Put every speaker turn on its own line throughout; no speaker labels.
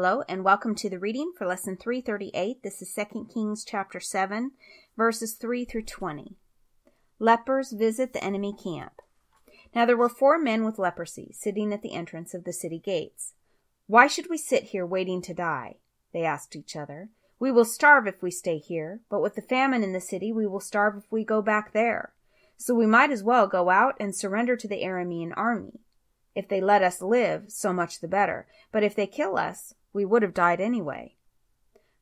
Hello and welcome to the reading for lesson 338. This is 2 Kings chapter 7, verses 3 through 20. Lepers visit the enemy camp. Now there were four men with leprosy sitting at the entrance of the city gates. Why should we sit here waiting to die? They asked each other. We will starve if we stay here, but with the famine in the city, we will starve if we go back there. So we might as well go out and surrender to the Aramean army. If they let us live, so much the better. But if they kill us, we would have died anyway.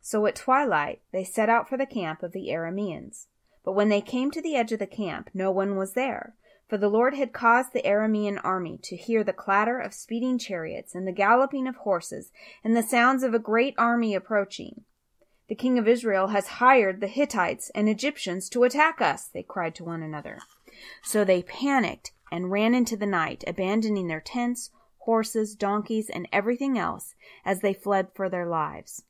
So at twilight they set out for the camp of the Arameans. But when they came to the edge of the camp, no one was there, for the Lord had caused the Aramean army to hear the clatter of speeding chariots and the galloping of horses and the sounds of a great army approaching. The king of Israel has hired the Hittites and Egyptians to attack us, they cried to one another. So they panicked and ran into the night, abandoning their tents, horses, donkeys, and everything else as they fled for their lives.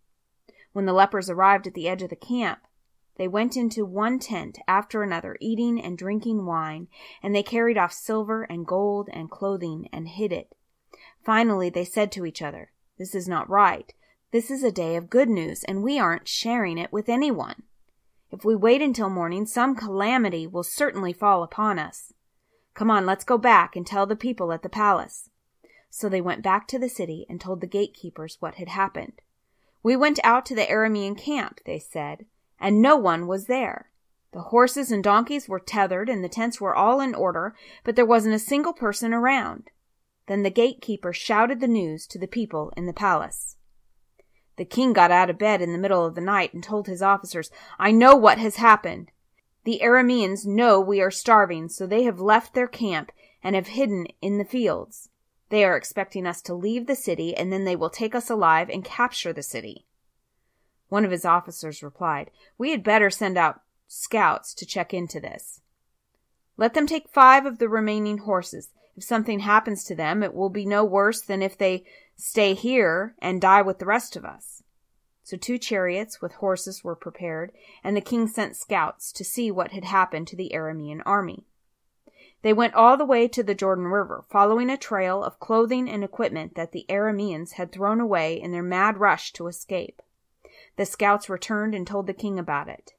When the lepers arrived at the edge of the camp, they went into one tent after another, eating and drinking wine, and they carried off silver and gold and clothing and hid it. Finally, they said to each other, This is not right. This is a day of good news, and we aren't sharing it with anyone. If we wait until morning, some calamity will certainly fall upon us. Come on, let's go back and tell the people at the palace. So they went back to the city and told the gatekeepers what had happened. We went out to the Aramean camp, they said, and no one was there. The horses and donkeys were tethered and the tents were all in order, but there wasn't a single person around. Then the gatekeeper shouted the news to the people in the palace. The king got out of bed in the middle of the night and told his officers, I know what has happened. The Arameans know we are starving, so they have left their camp and have hidden in the fields. They are expecting us to leave the city, and then they will take us alive and capture the city. One of his officers replied, We had better send out scouts to check into this. Let them take five of the remaining horses. If something happens to them, it will be no worse than if they stay here and die with the rest of us. So two chariots with horses were prepared, and the king sent scouts to see what had happened to the Aramean army. They went all the way to the Jordan River, following a trail of clothing and equipment that the Arameans had thrown away in their mad rush to escape. The scouts returned and told the king about it.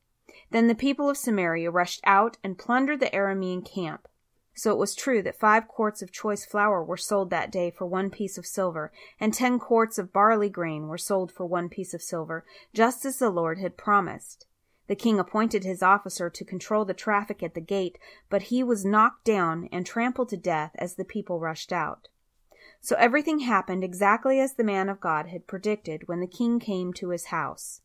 Then the people of Samaria rushed out and plundered the Aramean camp. So it was true that five quarts of choice flour were sold that day for one piece of silver, and ten quarts of barley grain were sold for one piece of silver, just as the Lord had promised. The king appointed his officer to control the traffic at the gate, but he was knocked down and trampled to death as the people rushed out. So everything happened exactly as the man of God had predicted when the king came to his house.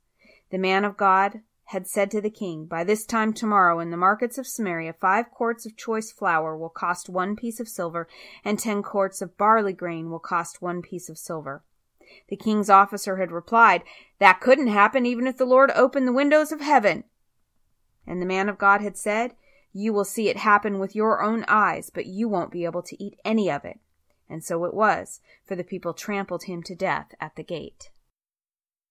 The man of God had said to the king, By this time tomorrow in the markets of Samaria five quarts of choice flour will cost one piece of silver, and ten quarts of barley grain will cost one piece of silver. The king's officer had replied, That couldn't happen even if the Lord opened the windows of heaven. And the man of God had said, You will see it happen with your own eyes, but you won't be able to eat any of it. And so it was, for the people trampled him to death at the gate.